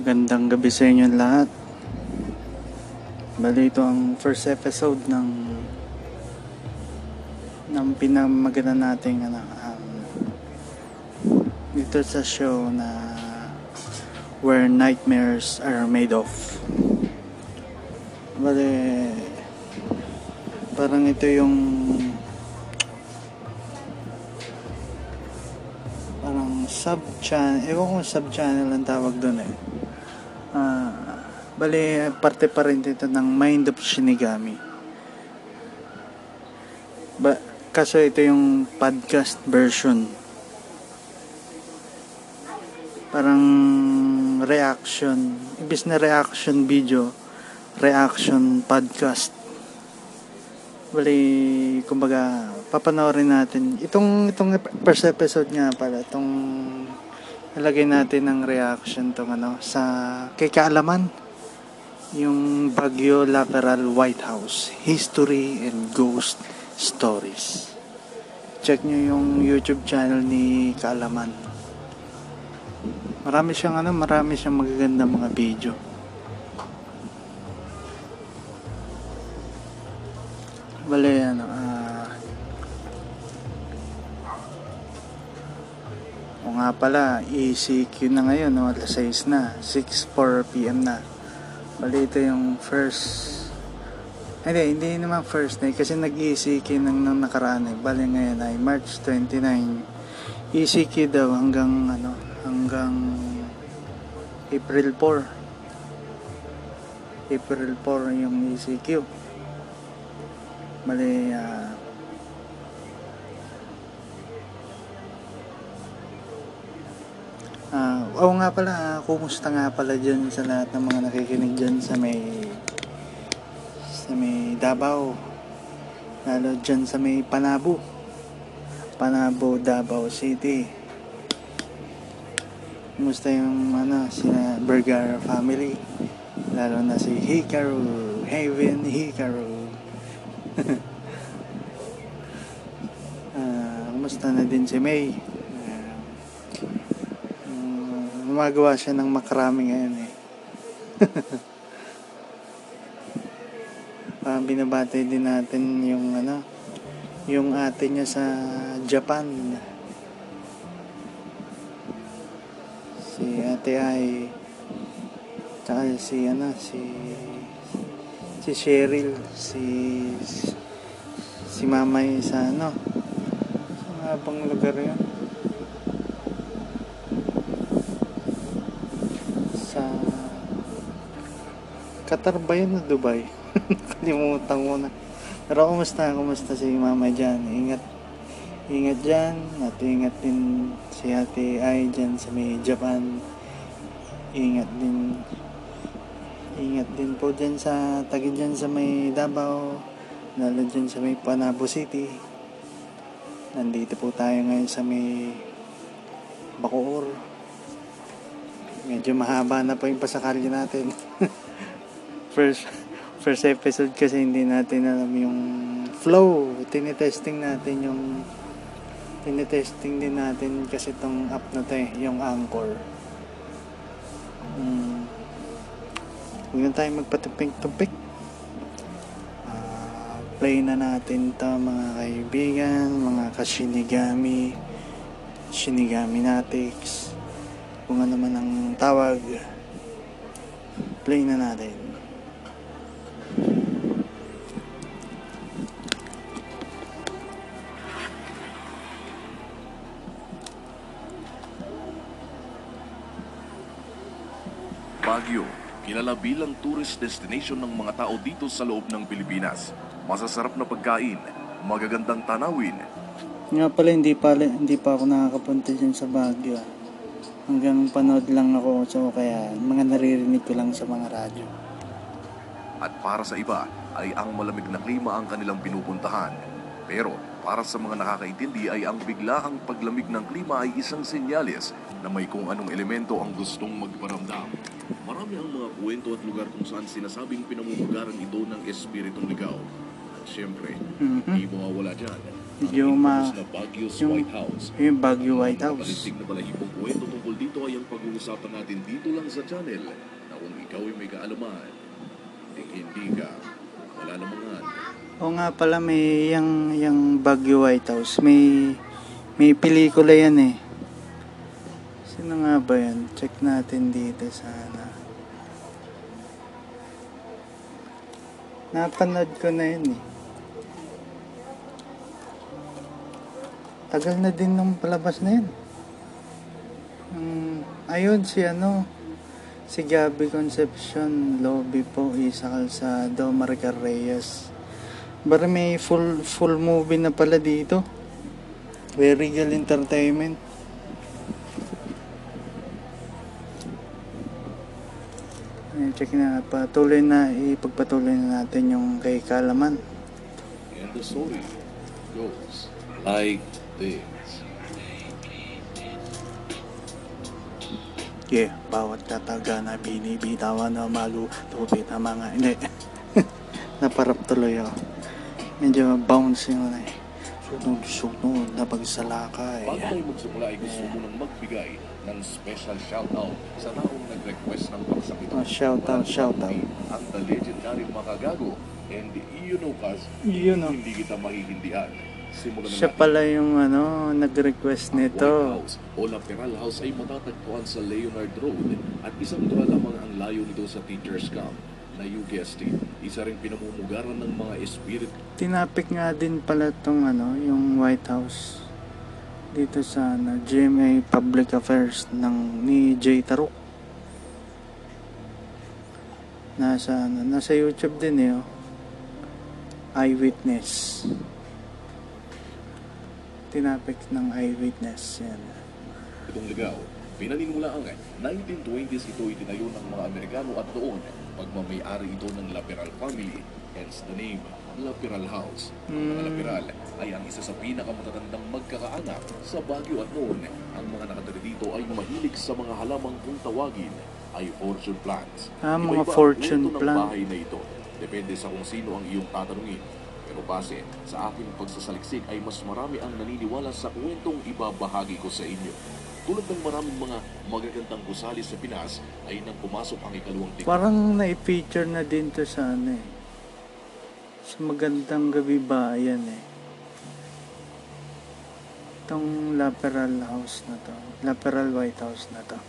magandang gabi sa inyo lahat. Bali ito ang first episode ng ng pinamaganda nating ano, um, dito sa show na Where Nightmares Are Made Of. Bali parang ito yung parang sub-channel, ewan kung sub-channel ang tawag doon eh. Bali, parte pa rin dito ng Mind of Shinigami. Ba, kaso ito yung podcast version. Parang reaction, ibis na reaction video, reaction podcast. Bali, kumbaga, papanoorin natin. Itong, itong first episode nga pala, itong nalagay natin ng reaction tong ano, sa kay Kaalaman. Yung Bagyo Lateral White House, History and Ghost Stories. Check nyo yung YouTube channel ni Kaalaman. Marami siyang ano, marami siyang magaganda mga video. Bale, ano, ah... o nga pala, ECQ na ngayon, no? alas 6 na, 6.4pm na. Bale, ito yung first... Hindi, hindi naman first na kasi nag-ECQ nang, nang nakaraan eh. Bale ngayon ay March 29. ECQ daw hanggang ano, hanggang April 4. April 4 yung ECQ. Mali, ah... Oo nga pala, kumusta nga pala dyan sa lahat ng mga nakikinig dyan sa may sa may Davao? Lalo dyan sa may Panabo. Panabo, Davao City. Kumusta yung ano, sina Bergara family? Lalo na si Hikaru Haven Hikaru. Ah, kumusta na din si May? Gumagawa siya ng makarami ngayon eh. Ah, binabati din natin yung ano, yung ate niya sa Japan. Si ate ay tsaka si ano, si si Cheryl, si si Mamay sa ano, sa bang lugar yun? Sa Qatar ba yun o Dubai? Kalimutan ko na. Pero kumusta? Kumusta si Mama dyan? Ingat. Ingat dyan. At ingat din si Ate Ai dyan sa may Japan. Ingat din. Ingat din po dyan sa tagi dyan sa may Davao. Lalo dyan sa may Panabo City. Nandito po tayo ngayon sa may Bacoor. Medyo mahaba na po yung pasakalyo natin. first first episode kasi hindi natin alam yung flow. Tinetesting natin yung tinetesting din natin kasi tong app na to eh, yung Anchor. Hmm. Huwag na tayo magpatumpik-tumpik. Ah, play na natin to mga kaibigan, mga kashinigami, shinigami natics, kung ano man ang tawag. play na natin. Kilala bilang tourist destination ng mga tao dito sa loob ng Pilipinas. Masasarap na pagkain, magagandang tanawin, Nga pala, hindi pa, hindi pa ako nakakapunta dyan sa Baguio. Hanggang panood lang ako, so kaya mga naririnig ko lang sa mga radyo. at para sa iba ay ang malamig na klima ang kanilang pinupuntahan. Pero para sa mga nakakaintindi ay ang biglaang paglamig ng klima ay isang senyales na may kung anong elemento ang gustong magparamdam. Marami ang mga kwento at lugar kung saan sinasabing pinamumugaran ito ng espiritong ligaw. At syempre, Mhm. hindi mawawala dyan ang Yung ma- infamous na Baguio's yung- White House. Yung Baguio White House. Palistig na balahibong kwento tungkol dito ay ang pag-uusapan natin dito lang sa channel na kung ikaw ay may kaalaman, eh hindi ka, wala naman. O nga pala, may yung, yung Baguio White House. May, may pelikula yan eh. Sino nga ba yan? Check natin dito sana. Napanood ko na yun eh. Tagal na din nung palabas na yun. Hmm, ayun si ano, si Gabby Concepcion, Lobby po, Isa Calzado, Marga Reyes. Bari may full full movie na pala dito. Very Regal Entertainment. Ayun, check na. Patuloy na, ipagpatuloy na natin yung kay Kalaman. And the story goes like this. Yeah, bawat tataga na binibitawan na malu, tupit na mga, hindi. Naparap tuloy ako. Medyo bounce yung ano eh. Sunod-sunod na pagsalakay. Bago tayo magsimula ay gusto mo nang magbigay ng special shoutout sa taong nag-request ng pagsakit. Oh, shoutout, shoutout. Ang the legendary Makagago and you know Yun oh. hindi kita mahihindihan. Simulan na Siya pala yung ano, nag-request White nito. House o Lateral House ay matatagpuan sa Leonard Road at isang dura lamang ang layo nito sa Teacher's Camp na you guessed it, isa rin pinamumugaran ng mga espiritu Tinapik nga din pala tong ano, yung White House dito sa ano, GMA Public Affairs ng ni Jay Taruk. Nasa ano, nasa YouTube din eh. Oh. Eyewitness. Tinapik ng eyewitness yan. itong ligaw. Pinaniniwalaang 1920s ito itinayo ng mga Amerikano at doon pagmamayari ito ng Laperal family, hence the name Laperal House. Ang mga Mm. Laperal ay ang isa sa pinakamatatandang magkakaanak sa Baguio at noon. Ang mga nakatira dito ay mahilig sa mga halamang kung tawagin ay fortune plants. Ah, mga Iba-iba fortune kwento ng plant. bahay na ito. Depende sa kung sino ang iyong tatanungin. Base sa aking pagsasaliksik ay mas marami ang naniniwala sa kwentong ibabahagi ko sa inyo. Tulad ng maraming mga magagandang gusali sa Pinas ay nang pumasok ang ikalawang tig Parang na-feature na din to sa ano eh. Sa magandang gabi bayan eh. Itong Laperal House na to. Laperal White House na to.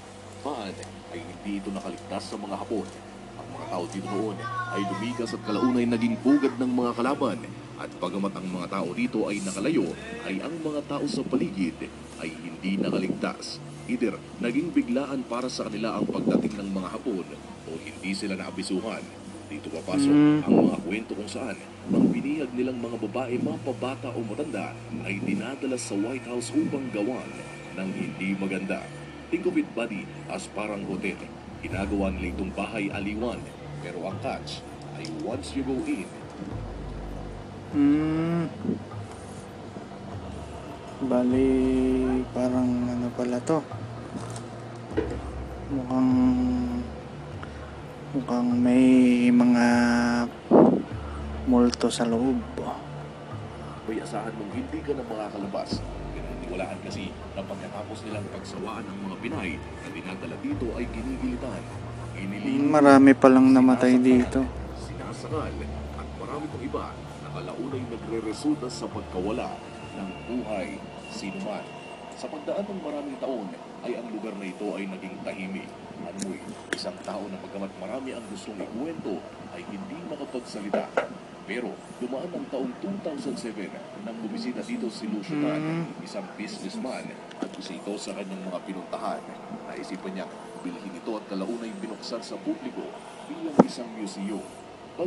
Paan ay hindi ito nakaligtas sa mga Hapon. Ang mga tao dito noon ay lumigas at kalaunay naging bugad ng mga kalaban. At bagamat ang mga tao dito ay nakalayo, ay ang mga tao sa paligid ay hindi nakaligtas. Either naging biglaan para sa kanila ang pagdating ng mga Hapon o hindi sila naabisuhan. Dito papasok Mm. ang mga kwento kung saan ang binihag nilang mga babae, mapabata o matanda ay dinadala sa White House upang gawan ng hindi maganda. Think of it, buddy, as parang hotel. Ginagawa nila itong bahay aliwan. Pero ang catch ay once you go in, Hmm. Bali, parang ano pala to. Mukhang mukhang may mga multo sa loob. may asahan mong hindi ka na makakalabas. Pinaniniwalaan kasi na pagkatapos nilang pagsawaan ng mga Pinay na dinadala dito ay ginigilitan. Inililin, Marami palang namatay dito. sinasakal, at marami pang iba na kalaunay nagre-resulta sa pagkawala ng buhay sinuman. Sa pagdaan ng maraming taon, ay ang lugar na ito ay naging tahimik. Ano eh, isang tao na pagkamat marami ang gustong ikwento ay hindi makapagsalita. Pero dumaan ang taong 2007 nang bumisita dito si Lucio Tan, Mm. isang businessman at isa ito sa kanyang mga pinuntahan. Naisipan niya bilhin ito at kalaunay binuksan sa publiko bilang isang museum.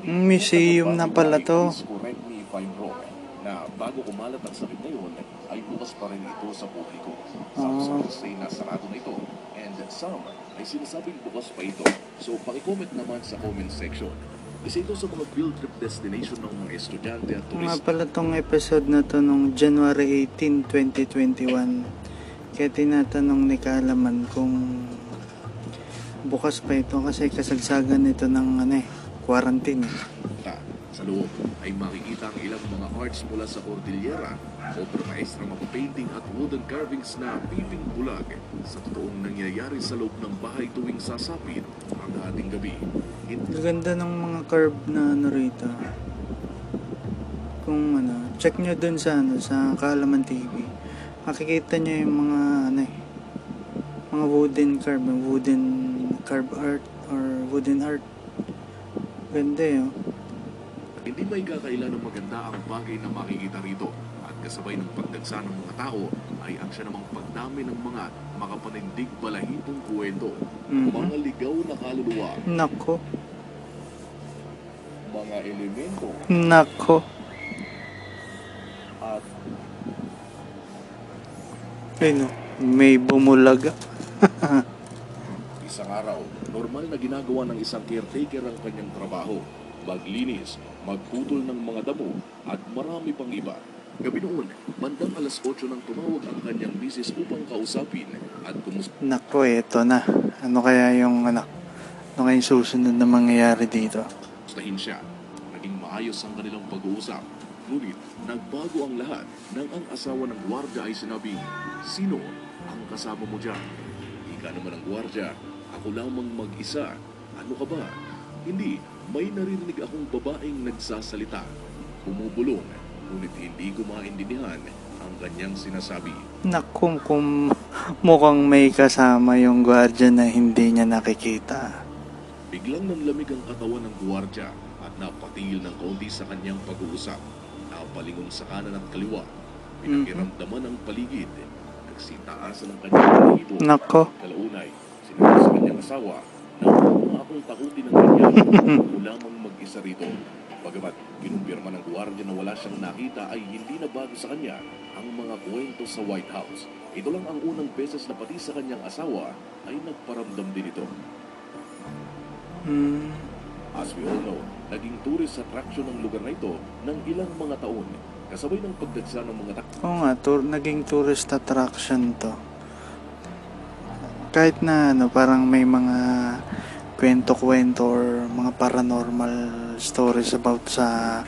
Museum na pala to. Correct me if I'm wrong na bago kumalat ang sakit na yun, ay bukas pa rin ito sa publiko. Some Ah. sources say na sarado na ito, and some ay sinasabing bukas pa ito. So, pakicomment naman sa comment section. Isa ito sa mga field trip destination ng mga estudyante at Nga turista. pala tong episode na to nung January 18, 2021. Kaya tinatanong ni Kalaman kung bukas pa ito kasi kasagsagan nito ng ano eh, quarantine. eh. Sa loob ay makikita ang ilang mga arts mula sa Cordillera, obra maestra mga painting at wooden carvings na piping bulag sa totoong nangyayari sa loob ng bahay tuwing sasapit ang ating gabi. Ang ganda ng mga curve na ano rito. Kung ano, check nyo dun sa ano, sa Kalaman TV. Makikita nyo yung mga ano eh, mga wooden carve, wooden carve art or wooden art. Ganda eh, oh. Hindi may kakaila ng maganda ang bagay na makikita rito at kasabay ng pagdagsa ng mga tao ay ang siya namang pagdami ng mga makapanindig balahibong kwento, Mhm. mga ligaw na kaluluwa, Nako, mga elemento nako. at Ayun oh, may bumulaga. Isang araw, normal na ginagawa ng isang caretaker ang kanyang trabaho. Maglinis, magputol ng mga damo, at marami pang iba. Gabi noon, bandang alas 8 nang tumawag ang kanyang misis upang kausapin at kumusta Nako, eto na. Ano kaya yung ano, ano kaya yung susunod na mangyayari dito? Gustahin siya. Naging maayos ang kanilang pag-uusap. Ngunit nagbago ang lahat nang ang asawa ng gwardya ay sinabing, Sino ang kasama mo dyan? Ika naman ang gwardya, ako lamang mag-isa. Ano ka ba? Hindi, may naririnig akong babaeng nagsasalita. Bumubulong, ngunit hindi ko maintindihan ang kanyang sinasabi. Naku, kung mukhang may kasama yung gwardiya na hindi niya nakikita. Biglang nanlamig ang katawan ng guwardya at napatigil ng kaunti sa kanyang pag-uusap. Napalingon sa kanan at kaliwa. Pinakiramdaman ang paligid. Nagsitaasan ang kanyang balahibo. Nako, Kalaunay, kanyang asawa na akong takutin ng ganyan. Ako lamang mag-isa rito. Bagamat kinumpirma ng guwardya na wala siyang nakita ay hindi na bago sa kanya ang mga kwento sa White House. Ito lang ang unang beses na pati sa kanyang asawa ay nagparamdam din ito. hmm, As we all know, naging tourist attraction ang lugar na ito ng ilang mga taon. Kasabay ng pagdagsa ng mga tak oo nga, tour, naging tourist attraction to. Kahit na ano, parang may mga kwento-kwento or mga paranormal stories about sa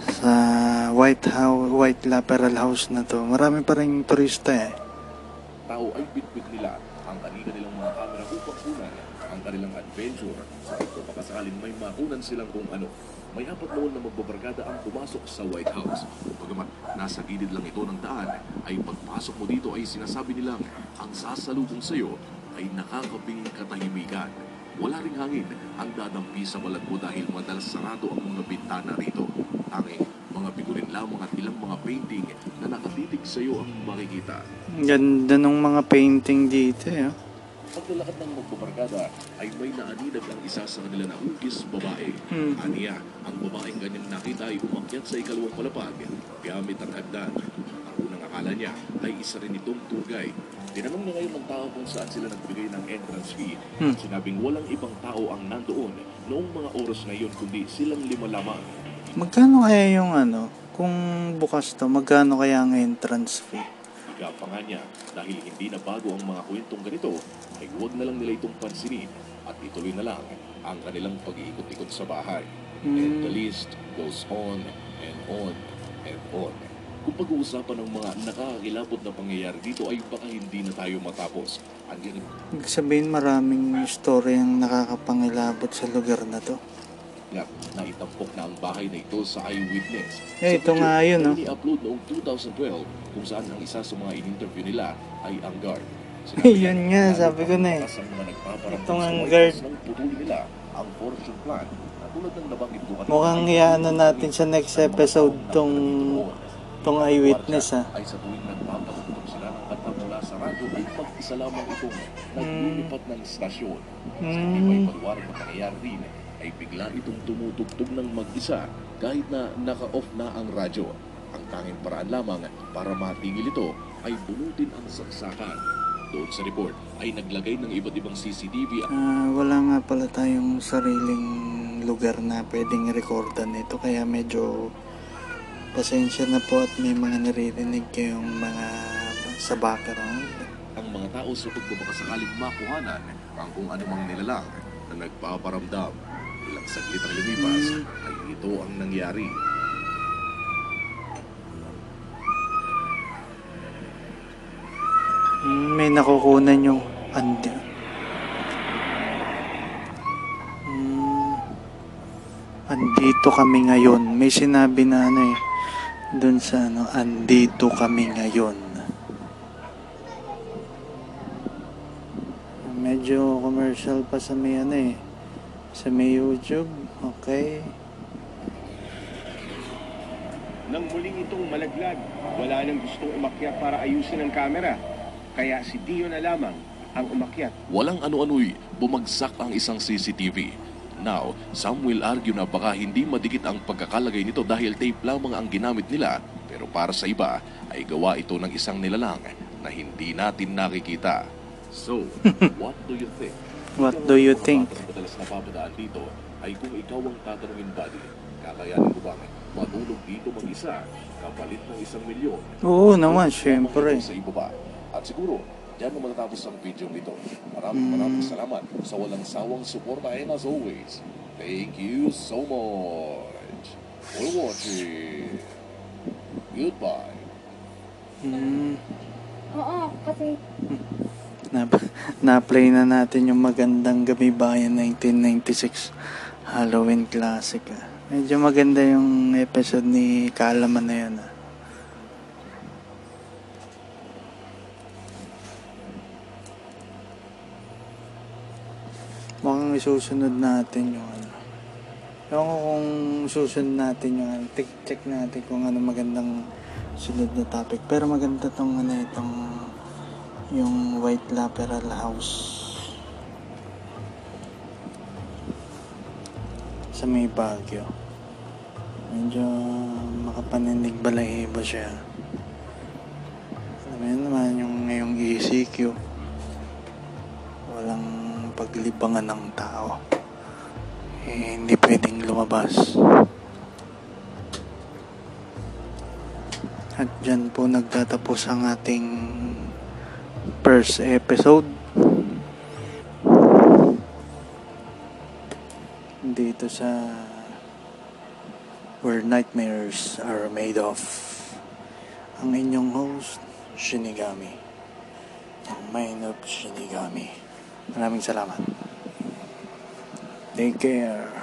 sa White House, White Laperal House na to. Marami pa rin turista eh. tao ay bitbit nila ang kanilang mga kamera upang kunan ang kanilang adventure sa ito pakasakaling may makunan silang kung ano. May apat noon na magbabarkada ang pumasok sa White House. Bagamat nasa gilid lang ito ng daan, ay pagpasok mo dito ay sinasabi nilang ang sasalubong sa iyo ay nakakabing katahimikan. Wala ring hangin ang dadampi sa balat mo dahil madalas sarado ang mga bintana rito. Tanging mga figurin lamang at ilang mga painting na nakatitig sa iyo ang makikita. Ganda ng mga painting dito eh. oh. Paglalakad ng magbabarkada ay may naaninag ang isa sa kanila na hugis babae. Hmm. Aniya, ang babaeng kanyang nakita ay umakyat sa ikalawang palapag gamit ang hagdan. Ang unang akala niya ay isa rin itong guide. Tinanong niya ngayon ng tao kung saan sila nagbigay ng entrance fee. Hmm. Sinabing walang ibang tao ang nandoon noong mga oras na iyon kundi silang lima lamang. Magkano kaya yung ano, kung bukas to, magkano kaya ang entrance fee? Ika pa nga niya dahil hindi na bago ang mga kwentong ganito ay huwag na lang nila itong pansinin at ituloy na lang ang kanilang pag-iikot-ikot sa bahay. And the Hmm. list goes on and on and on. Kung pag-uusapan ng mga nakakakilabot na pangyayari dito ay baka hindi na tayo matapos. Andiyan Ibig sabihin maraming story ang nakakapangilabot sa lugar na to. nga na itampok na ang bahay na ito sa eyewitness. Eh, ito nga yun, no? no? upload noong 2012 kung saan ang isa sa mga in-interview nila ay ang guard. Yun nga, sabi ko na eh. Itong ang guard. Ang fortune plan. Mukhang iano natin sa next episode tong tong eyewitness ah. ay sa tuwing nagpapatugtog sila ng kanta mula sa radyo ay mag-isa lamang itong naglilipat ng stasyon. Sa Hmm. may paliwanag na pangyayari rin ay bigla itong tumutugtog ng mag-isa kahit na naka-off na ang radyo. Ang tanging paraan lamang para matigil ito ay bunutin ang saksakan. Doon sa report ay naglagay ng iba't ibang CCTV Ah, wala nga pala tayong sariling lugar na pwedeng recordan nito kaya medyo pasensya na po at may mga naririnig kayong mga sa background. ang mga tao sa pagbabakasakaling makuhanan ang kung anumang nilalang na nagpaparamdam. Ilang saglit ang lumipas ay ito ang nangyari. Mm, May nakukunan yung andi. Mm, andito kami ngayon. May sinabi na ano eh. Doon sa ano, andito kami ngayon. Medyo commercial pa sa may ano eh. Sa may YouTube. Okay. Nang muling itong malaglag, wala nang gustong umakyat para ayusin ang kamera. Kaya si Dio na lamang ang umakyat. Walang ano-ano'y bumagsak ang isang CCTV. Now, some will argue na baka hindi madikit ang pagkakalagay nito dahil tape lamang ang ginamit nila. Pero para sa iba, ay gawa ito ng isang nilalang na hindi natin nakikita. So, what do you think? What do you think? Ang madalas napapadaan dito ay kung ikaw ang tatanungin, buddy, kakayanin mo bang matulog dito mag-isa kapalit ng isang milyon? Oo naman, syempre. Sa ibaba. At siguro, Diyan na matatapos ang video nito. Maraming maraming salamat sa walang sawang suporta and as always, thank you so much for watching. Goodbye. Mm, Oo, kasi na, na-play na natin yung magandang Gabi Bayan 1996 Halloween Classic. ah. Medyo maganda yung episode ni Kalaman na yun. ah. Mukhang isusunod natin yung ano. Ewan ko kung susunod natin yung ano. Check, natin kung ano magandang sunod na topic. Pero maganda tong ano itong yung White Lateral House sa may Baguio. Medyo makapaninig balahibo siya. Alam mo yun naman yung ngayong ECQ. Paglibangan ng tao. Eh, hindi pwedeng lumabas. At dyan po nagtatapos ang ating first episode. Dito sa Where Nightmares Are Made Of. Ang inyong host, Shinigami. Ang mind of Shinigami. Maraming salamat. Take care.